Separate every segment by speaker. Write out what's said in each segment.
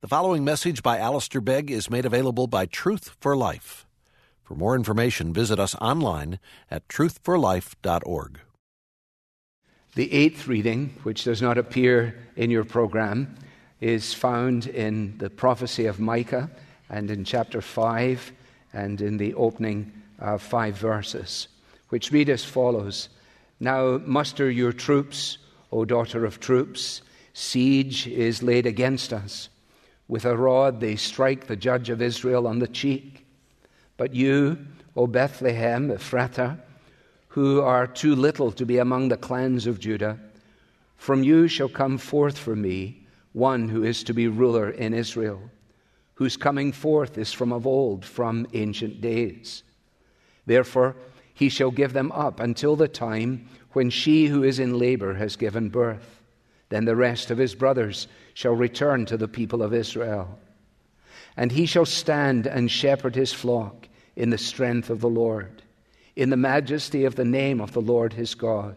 Speaker 1: The following message by Alistair Begg is made available by Truth for Life. For more information, visit us online at truthforlife.org.
Speaker 2: The eighth reading, which does not appear in your program, is found in the prophecy of Micah and in chapter 5 and in the opening five verses, which read as follows Now muster your troops, O daughter of troops, siege is laid against us. With a rod they strike the judge of Israel on the cheek. But you, O Bethlehem, Ephrathah, who are too little to be among the clans of Judah, from you shall come forth for me one who is to be ruler in Israel, whose coming forth is from of old, from ancient days. Therefore, he shall give them up until the time when she who is in labor has given birth. Then the rest of his brothers shall return to the people of Israel. And he shall stand and shepherd his flock in the strength of the Lord, in the majesty of the name of the Lord his God.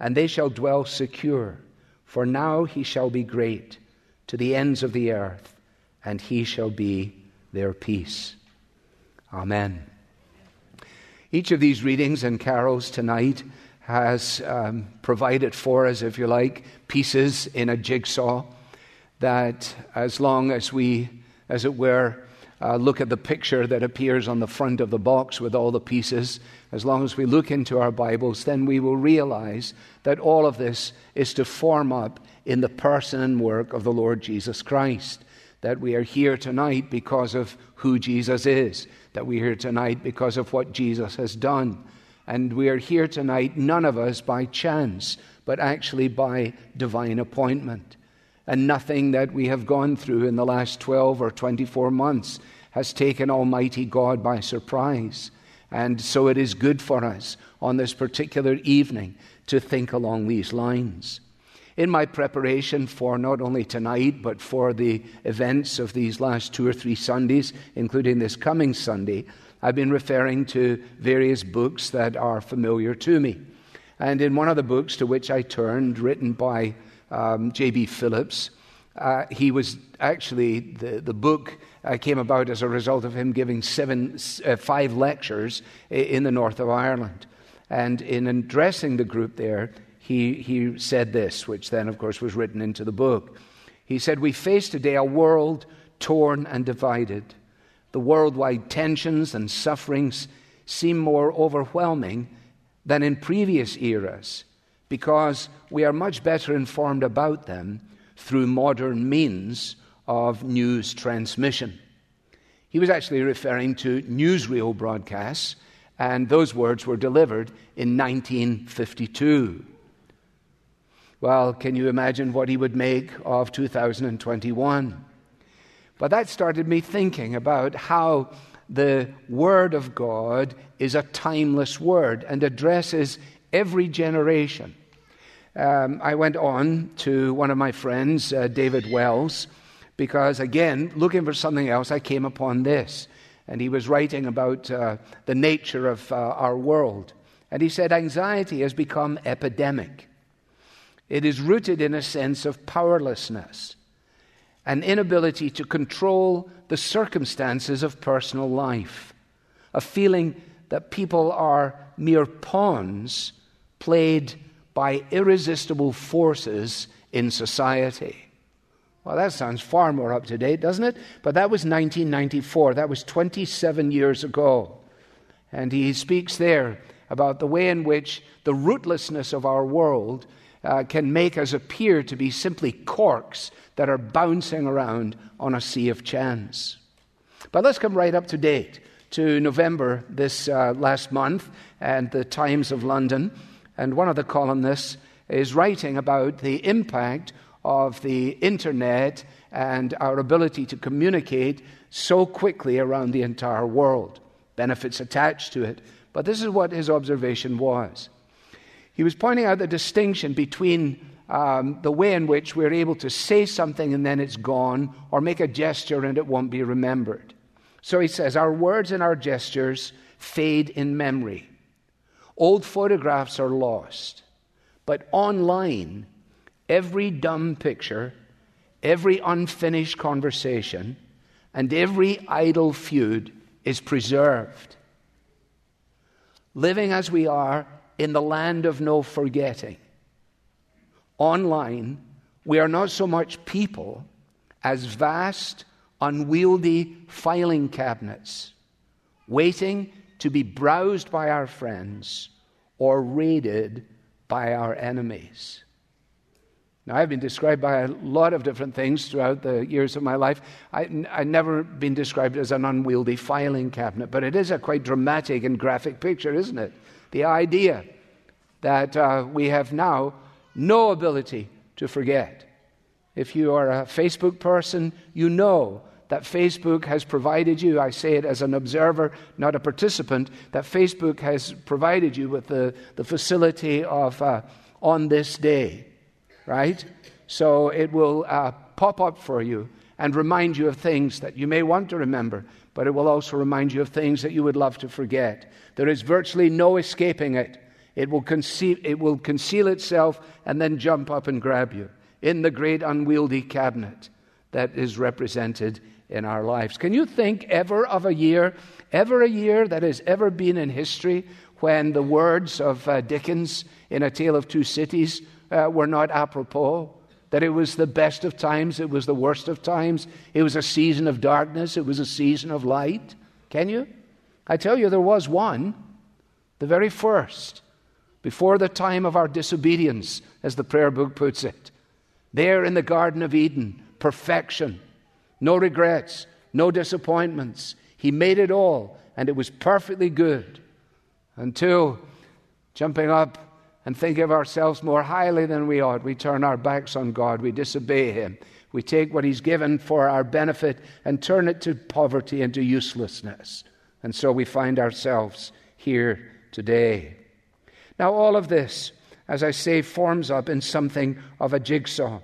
Speaker 2: And they shall dwell secure, for now he shall be great to the ends of the earth, and he shall be their peace. Amen. Each of these readings and carols tonight has um, provided for us, if you like, pieces in a jigsaw that as long as we, as it were, uh, look at the picture that appears on the front of the box with all the pieces, as long as we look into our Bibles, then we will realize that all of this is to form up in the person and work of the Lord Jesus Christ. That we are here tonight because of who Jesus is, that we are here tonight because of what Jesus has done. And we are here tonight, none of us by chance, but actually by divine appointment. And nothing that we have gone through in the last 12 or 24 months has taken Almighty God by surprise. And so it is good for us on this particular evening to think along these lines. In my preparation for not only tonight, but for the events of these last two or three Sundays, including this coming Sunday, I've been referring to various books that are familiar to me. And in one of the books to which I turned, written by um, J.B. Phillips. Uh, he was actually, the, the book uh, came about as a result of him giving seven, uh, five lectures in the north of Ireland. And in addressing the group there, he, he said this, which then, of course, was written into the book. He said, We face today a world torn and divided. The worldwide tensions and sufferings seem more overwhelming than in previous eras because we are much better informed about them through modern means of news transmission. He was actually referring to newsreel broadcasts, and those words were delivered in 1952. Well, can you imagine what he would make of 2021? But that started me thinking about how the Word of God is a timeless Word and addresses every generation. Um, I went on to one of my friends, uh, David Wells, because again, looking for something else, I came upon this. And he was writing about uh, the nature of uh, our world. And he said, Anxiety has become epidemic. It is rooted in a sense of powerlessness, an inability to control the circumstances of personal life, a feeling that people are mere pawns played by irresistible forces in society. Well, that sounds far more up to date, doesn't it? But that was 1994. That was 27 years ago. And he speaks there about the way in which the rootlessness of our world uh, can make us appear to be simply corks that are bouncing around on a sea of chance. But let's come right up to date to November this uh, last month and the Times of London. And one of the columnists is writing about the impact of the internet and our ability to communicate so quickly around the entire world. Benefits attached to it. But this is what his observation was. He was pointing out the distinction between um, the way in which we're able to say something and then it's gone, or make a gesture and it won't be remembered. So he says, Our words and our gestures fade in memory. Old photographs are lost, but online, every dumb picture, every unfinished conversation, and every idle feud is preserved. Living as we are in the land of no forgetting. Online, we are not so much people as vast, unwieldy filing cabinets, waiting to be browsed by our friends or raided by our enemies. Now, I've been described by a lot of different things throughout the years of my life. I, have never been described as an unwieldy filing cabinet, but it is a quite dramatic and graphic picture, isn't it? The idea that uh, we have now no ability to forget. If you are a Facebook person, you know that Facebook has provided you, I say it as an observer, not a participant, that Facebook has provided you with the, the facility of uh, on this day right? So it will uh, pop up for you and remind you of things that you may want to remember, but it will also remind you of things that you would love to forget. There is virtually no escaping it. It will, conceal, it will conceal itself and then jump up and grab you in the great unwieldy cabinet that is represented in our lives. Can you think ever of a year, ever a year that has ever been in history when the words of uh, Dickens in A Tale of Two Cities uh, were not apropos. That it was the best of times, it was the worst of times. It was a season of darkness, it was a season of light. Can you? I tell you, there was one, the very first, before the time of our disobedience, as the prayer book puts it. There in the Garden of Eden, perfection, no regrets, no disappointments. He made it all, and it was perfectly good until jumping up and think of ourselves more highly than we ought. We turn our backs on God, we disobey Him. We take what He's given for our benefit and turn it to poverty and to uselessness. And so we find ourselves here today. Now, all of this, as I say, forms up in something of a jigsaw.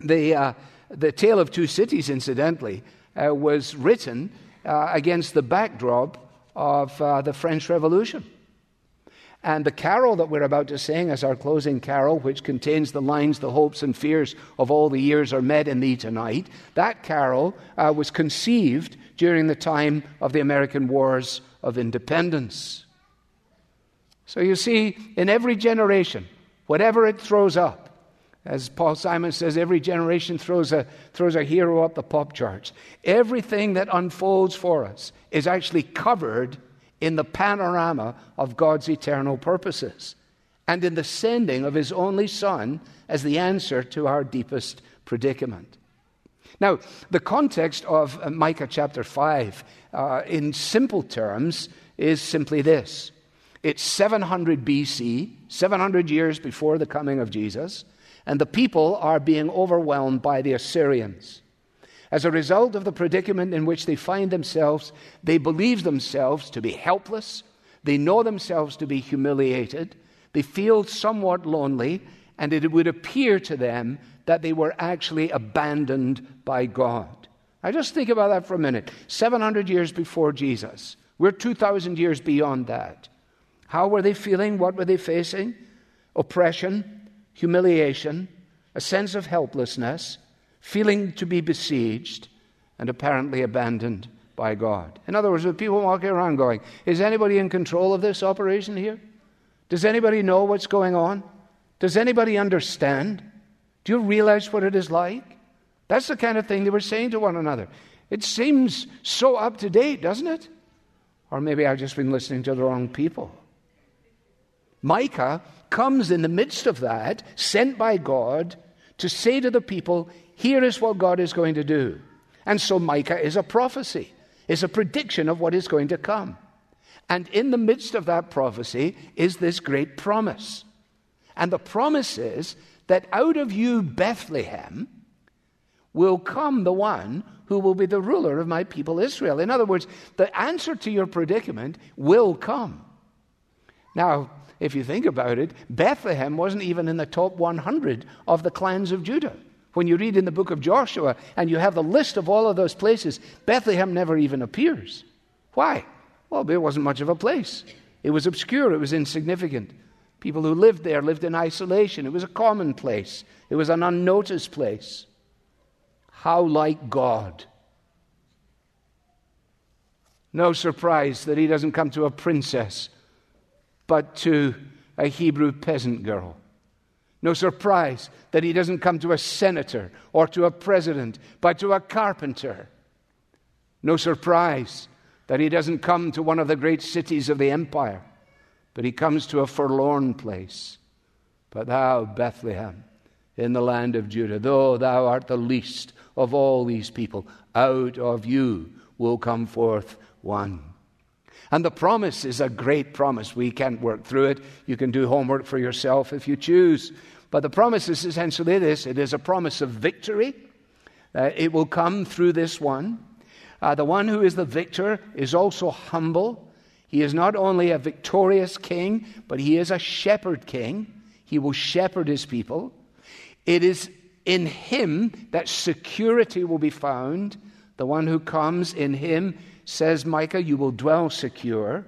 Speaker 2: The, uh, the Tale of Two Cities, incidentally, uh, was written uh, against the backdrop of uh, the French Revolution. And the carol that we're about to sing as our closing carol, which contains the lines, The hopes and fears of all the years are met in thee tonight, that carol uh, was conceived during the time of the American Wars of Independence. So you see, in every generation, whatever it throws up, as Paul Simon says, every generation throws a, throws a hero up the pop charts. Everything that unfolds for us is actually covered in the panorama of God's eternal purposes and in the sending of His only Son as the answer to our deepest predicament. Now, the context of uh, Micah chapter 5, uh, in simple terms, is simply this it's 700 BC, 700 years before the coming of Jesus, and the people are being overwhelmed by the Assyrians. As a result of the predicament in which they find themselves, they believe themselves to be helpless, they know themselves to be humiliated, they feel somewhat lonely, and it would appear to them that they were actually abandoned by God. I just think about that for a minute. 700 years before Jesus, we're 2,000 years beyond that. How were they feeling? What were they facing? Oppression, humiliation, a sense of helplessness, feeling to be besieged and apparently abandoned by God. In other words, with people walking around going, Is anybody in control of this operation here? Does anybody know what's going on? Does anybody understand? Do you realize what it is like? That's the kind of thing they were saying to one another. It seems so up to date, doesn't it? Or maybe I've just been listening to the wrong people. Micah comes in the midst of that, sent by God, to say to the people, here is what God is going to do. And so Micah is a prophecy, is a prediction of what is going to come. And in the midst of that prophecy is this great promise. And the promise is that out of you, Bethlehem, will come the one who will be the ruler of my people Israel. In other words, the answer to your predicament will come. Now, if you think about it, Bethlehem wasn't even in the top 100 of the clans of Judah. When you read in the book of Joshua and you have the list of all of those places, Bethlehem never even appears. Why? Well, it wasn't much of a place. It was obscure, it was insignificant. People who lived there lived in isolation. It was a common place, it was an unnoticed place. How like God. No surprise that he doesn't come to a princess, but to a Hebrew peasant girl. No surprise that he doesn't come to a senator or to a president, but to a carpenter. No surprise that he doesn't come to one of the great cities of the empire, but he comes to a forlorn place. But thou, Bethlehem, in the land of Judah, though thou art the least of all these people, out of you will come forth one. And the promise is a great promise. We can't work through it. You can do homework for yourself if you choose. But the promise is essentially this it is a promise of victory. Uh, it will come through this one. Uh, the one who is the victor is also humble. He is not only a victorious king, but he is a shepherd king. He will shepherd his people. It is in him that security will be found. The one who comes in him, says Micah, you will dwell secure.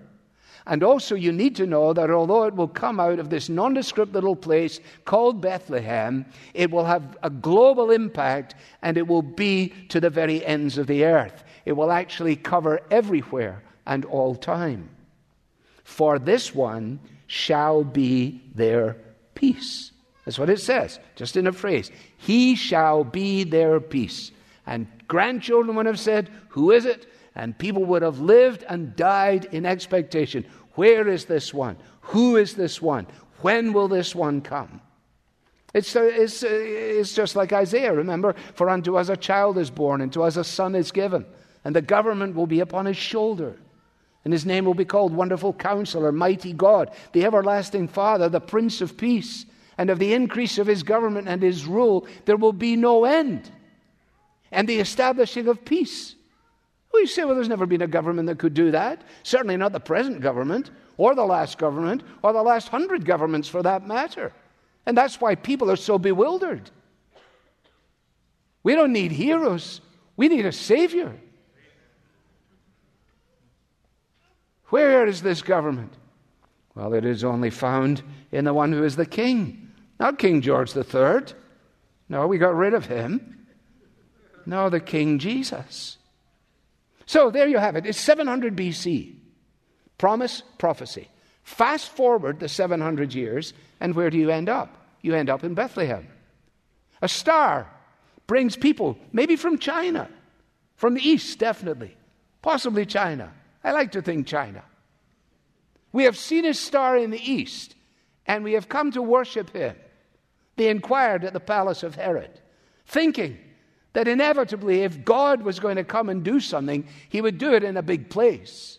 Speaker 2: And also, you need to know that although it will come out of this nondescript little place called Bethlehem, it will have a global impact and it will be to the very ends of the earth. It will actually cover everywhere and all time. For this one shall be their peace. That's what it says, just in a phrase. He shall be their peace. And grandchildren would have said, Who is it? And people would have lived and died in expectation. Where is this one? Who is this one? When will this one come? It's, uh, it's, uh, it's just like Isaiah, remember? For unto us a child is born, and to us a son is given, and the government will be upon his shoulder. And his name will be called Wonderful Counselor, Mighty God, the Everlasting Father, the Prince of Peace. And of the increase of his government and his rule, there will be no end. And the establishing of peace well, you say, well, there's never been a government that could do that. Certainly not the present government, or the last government, or the last hundred governments for that matter. And that's why people are so bewildered. We don't need heroes, we need a Savior. Where is this government? Well, it is only found in the one who is the king, not King George III. No, we got rid of him. No, the King Jesus. So there you have it. It's 700 BC. Promise, prophecy. Fast forward the 700 years, and where do you end up? You end up in Bethlehem. A star brings people, maybe from China, from the east, definitely, possibly China. I like to think China. We have seen a star in the east, and we have come to worship him. They inquired at the palace of Herod, thinking that inevitably, if God was going to come and do something, he would do it in a big place.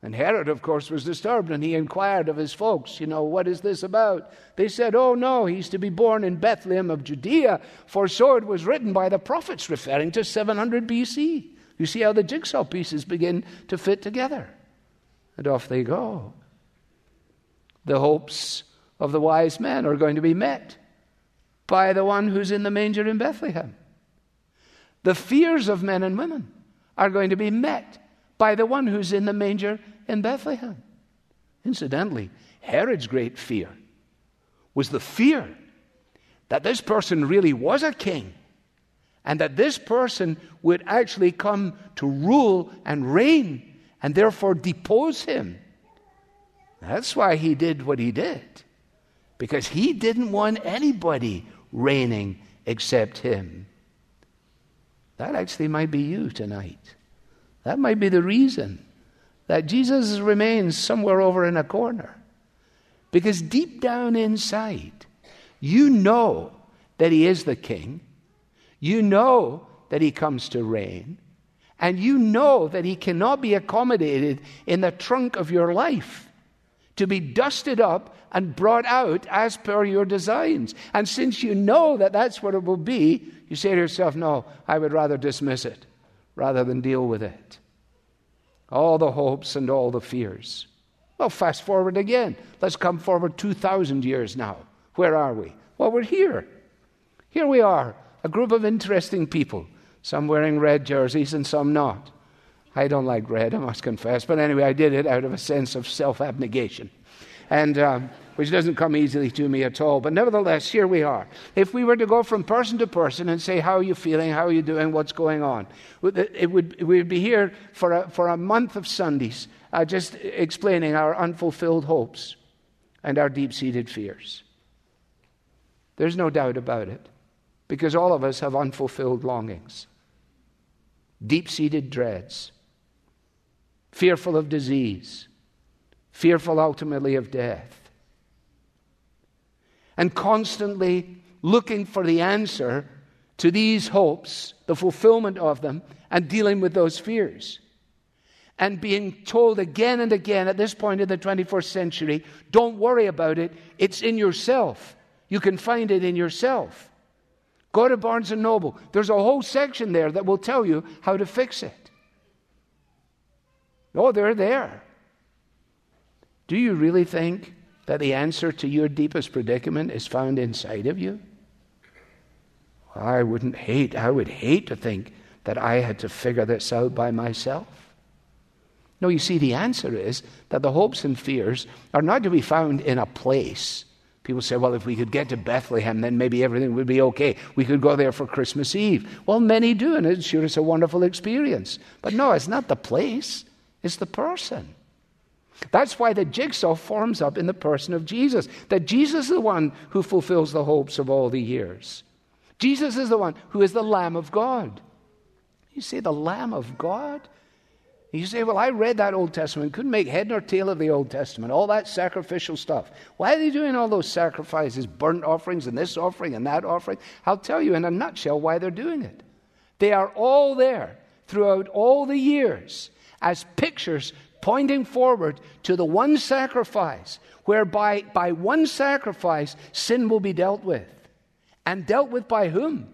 Speaker 2: And Herod, of course, was disturbed and he inquired of his folks, you know, what is this about? They said, oh no, he's to be born in Bethlehem of Judea, for so it was written by the prophets, referring to 700 BC. You see how the jigsaw pieces begin to fit together. And off they go. The hopes of the wise men are going to be met by the one who's in the manger in Bethlehem. The fears of men and women are going to be met by the one who's in the manger in Bethlehem. Incidentally, Herod's great fear was the fear that this person really was a king and that this person would actually come to rule and reign and therefore depose him. That's why he did what he did, because he didn't want anybody reigning except him. That actually might be you tonight. That might be the reason that Jesus remains somewhere over in a corner. Because deep down inside, you know that He is the King. You know that He comes to reign. And you know that He cannot be accommodated in the trunk of your life to be dusted up and brought out as per your designs. And since you know that that's what it will be, you say to yourself, no, I would rather dismiss it rather than deal with it. All the hopes and all the fears. Well, fast forward again. Let's come forward 2,000 years now. Where are we? Well, we're here. Here we are, a group of interesting people, some wearing red jerseys and some not. I don't like red, I must confess, but anyway, I did it out of a sense of self abnegation. and um, which doesn't come easily to me at all. But nevertheless, here we are. If we were to go from person to person and say, How are you feeling? How are you doing? What's going on? It would, we would be here for a, for a month of Sundays uh, just explaining our unfulfilled hopes and our deep seated fears. There's no doubt about it, because all of us have unfulfilled longings, deep seated dreads, fearful of disease, fearful ultimately of death and constantly looking for the answer to these hopes, the fulfillment of them, and dealing with those fears. And being told again and again at this point in the 21st century, don't worry about it, it's in yourself. You can find it in yourself. Go to Barnes and Noble. There's a whole section there that will tell you how to fix it. Oh, they're there. Do you really think that the answer to your deepest predicament is found inside of you? I wouldn't hate, I would hate to think that I had to figure this out by myself. No, you see, the answer is that the hopes and fears are not to be found in a place. People say, well, if we could get to Bethlehem, then maybe everything would be okay. We could go there for Christmas Eve. Well, many do, and it's sure it's a wonderful experience. But no, it's not the place, it's the person. That's why the jigsaw forms up in the person of Jesus. That Jesus is the one who fulfills the hopes of all the years. Jesus is the one who is the Lamb of God. You say, the Lamb of God? You say, well, I read that Old Testament, couldn't make head nor tail of the Old Testament, all that sacrificial stuff. Why are they doing all those sacrifices, burnt offerings, and this offering and that offering? I'll tell you in a nutshell why they're doing it. They are all there throughout all the years as pictures pointing forward to the one sacrifice, whereby by one sacrifice sin will be dealt with. And dealt with by whom?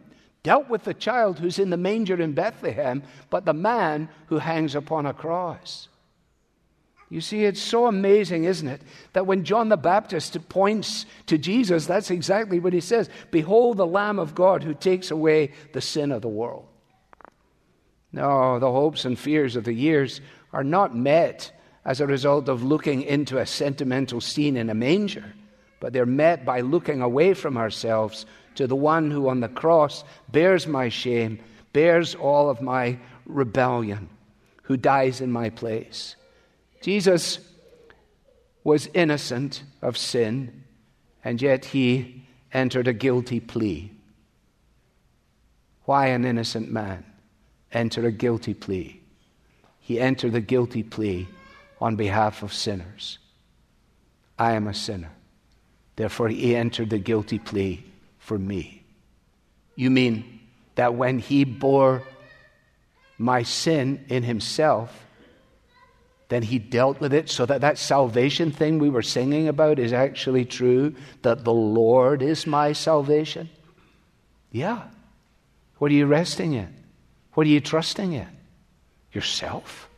Speaker 2: Dealt with the child who's in the manger in Bethlehem, but the man who hangs upon a cross. You see, it's so amazing, isn't it? That when John the Baptist points to Jesus, that's exactly what he says Behold the Lamb of God who takes away the sin of the world. No, the hopes and fears of the years are not met as a result of looking into a sentimental scene in a manger, but they're met by looking away from ourselves to the one who on the cross bears my shame, bears all of my rebellion, who dies in my place. Jesus was innocent of sin, and yet he entered a guilty plea. Why an innocent man enter a guilty plea? he entered the guilty plea on behalf of sinners. I am a sinner. Therefore, he entered the guilty plea for me. You mean that when he bore my sin in himself, then he dealt with it so that that salvation thing we were singing about is actually true that the Lord is my salvation? Yeah. What are you resting in? What are you trusting in? yourself?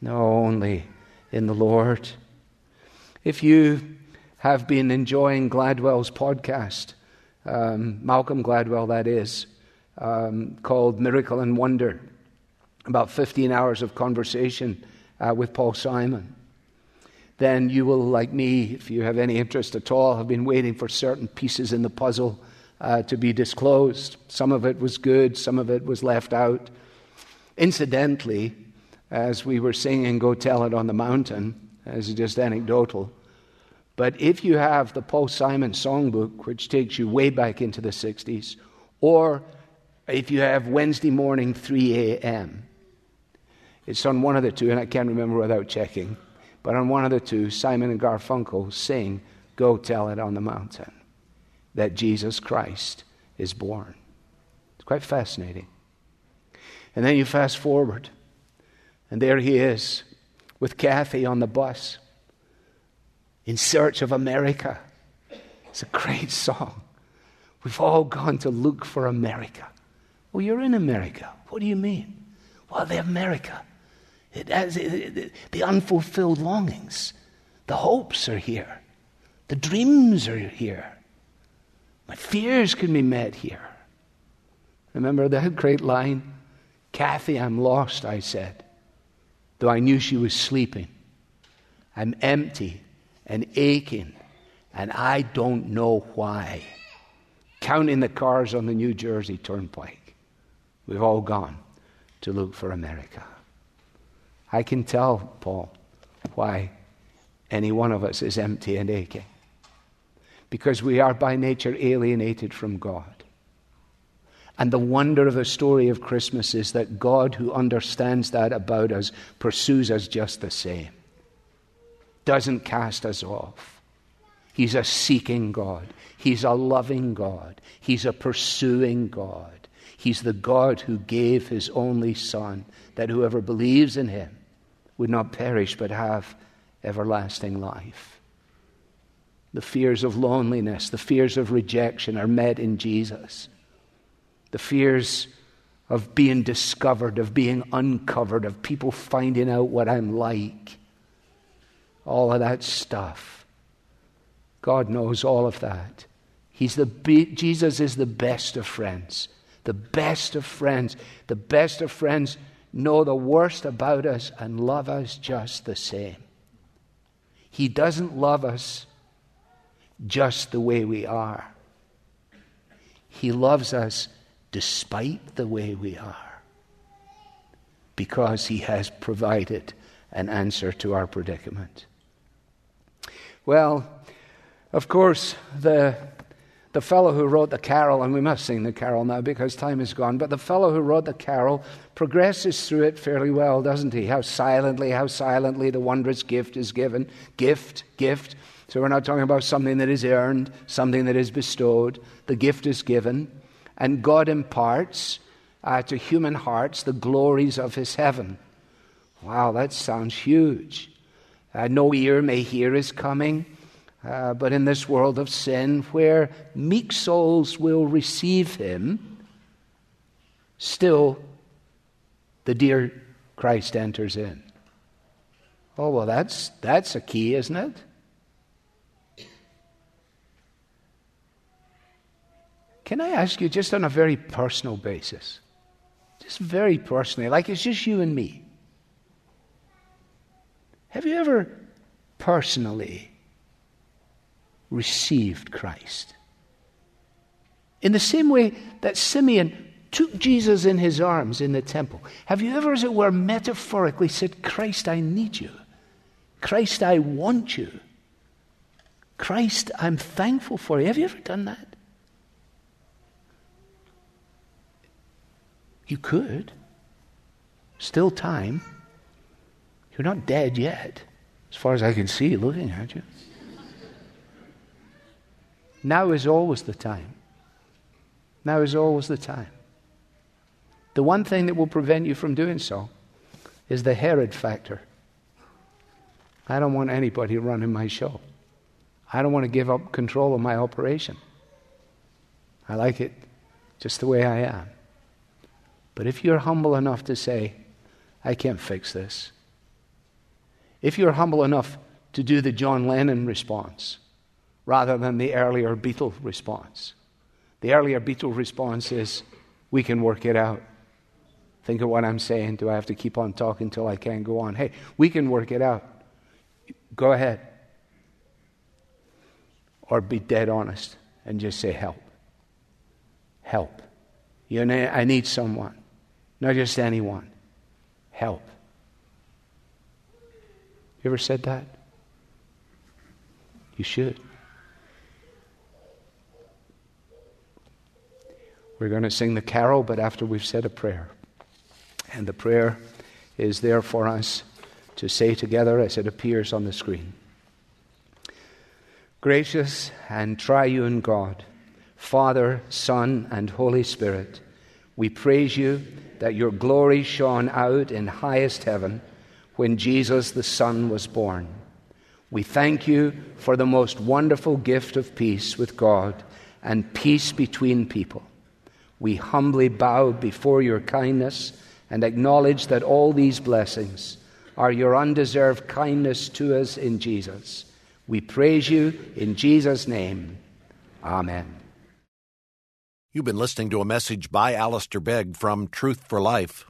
Speaker 2: No, only in the Lord. If you have been enjoying Gladwell's podcast, um, Malcolm Gladwell, that is, um, called Miracle and Wonder, about 15 hours of conversation uh, with Paul Simon, then you will, like me, if you have any interest at all, have been waiting for certain pieces in the puzzle uh, to be disclosed. Some of it was good, some of it was left out. Incidentally, as we were singing Go Tell It on the Mountain, as just anecdotal, but if you have the Paul Simon songbook, which takes you way back into the 60s, or if you have Wednesday morning 3 a.m., it's on one of the two, and I can't remember without checking, but on one of the two, Simon and Garfunkel sing Go Tell It on the Mountain that Jesus Christ is born. It's quite fascinating. And then you fast forward, and there he is with Kathy on the bus in search of America. It's a great song. We've all gone to look for America. Well, you're in America. What do you mean? Well, the America. It has, it, it, the unfulfilled longings, the hopes are here, the dreams are here. My fears can be met here. Remember that great line? Kathy, I'm lost, I said, though I knew she was sleeping. I'm empty and aching, and I don't know why. Counting the cars on the New Jersey Turnpike. We've all gone to look for America. I can tell, Paul, why any one of us is empty and aching. Because we are by nature alienated from God. And the wonder of the story of Christmas is that God, who understands that about us, pursues us just the same, doesn't cast us off. He's a seeking God, He's a loving God, He's a pursuing God. He's the God who gave His only Son, that whoever believes in Him would not perish but have everlasting life. The fears of loneliness, the fears of rejection are met in Jesus. The fears of being discovered, of being uncovered, of people finding out what I'm like. All of that stuff. God knows all of that. He's the Jesus is the best of friends. The best of friends. The best of friends know the worst about us and love us just the same. He doesn't love us just the way we are. He loves us despite the way we are because He has provided an answer to our predicament. Well, of course, the the fellow who wrote the carol, and we must sing the carol now because time is gone, but the fellow who wrote the carol progresses through it fairly well, doesn't he? How silently, how silently the wondrous gift is given. Gift, gift. So we're not talking about something that is earned, something that is bestowed. The gift is given, and God imparts uh, to human hearts the glories of his heaven. Wow, that sounds huge. Uh, no ear may hear his coming. Uh, but in this world of sin, where meek souls will receive him, still the dear Christ enters in. Oh, well, that's, that's a key, isn't it? Can I ask you, just on a very personal basis, just very personally, like it's just you and me, have you ever personally received Christ. In the same way that Simeon took Jesus in his arms in the temple, have you ever, as it were, metaphorically said, Christ, I need you? Christ, I want you? Christ, I'm thankful for you. Have you ever done that? You could. Still time. You're not dead yet, as far as I can see looking at you. Now is always the time. Now is always the time. The one thing that will prevent you from doing so is the Herod factor. I don't want anybody running my show. I don't want to give up control of my operation. I like it just the way I am. But if you're humble enough to say, I can't fix this, if you're humble enough to do the John Lennon response, rather than the earlier Beatle response. The earlier Beatle response is, we can work it out. Think of what I'm saying. Do I have to keep on talking until I can't go on? Hey, we can work it out. Go ahead. Or be dead honest and just say, help. Help. You know, I need someone, not just anyone. Help. You ever said that? You should. We're going to sing the carol, but after we've said a prayer. And the prayer is there for us to say together as it appears on the screen. Gracious and triune God, Father, Son, and Holy Spirit, we praise you that your glory shone out in highest heaven when Jesus the Son was born. We thank you for the most wonderful gift of peace with God and peace between people we humbly bow before your kindness and acknowledge that all these blessings are your undeserved kindness to us in Jesus. We praise you in Jesus' name. Amen.
Speaker 1: You've been listening to a message by Alistair Begg from Truth for Life.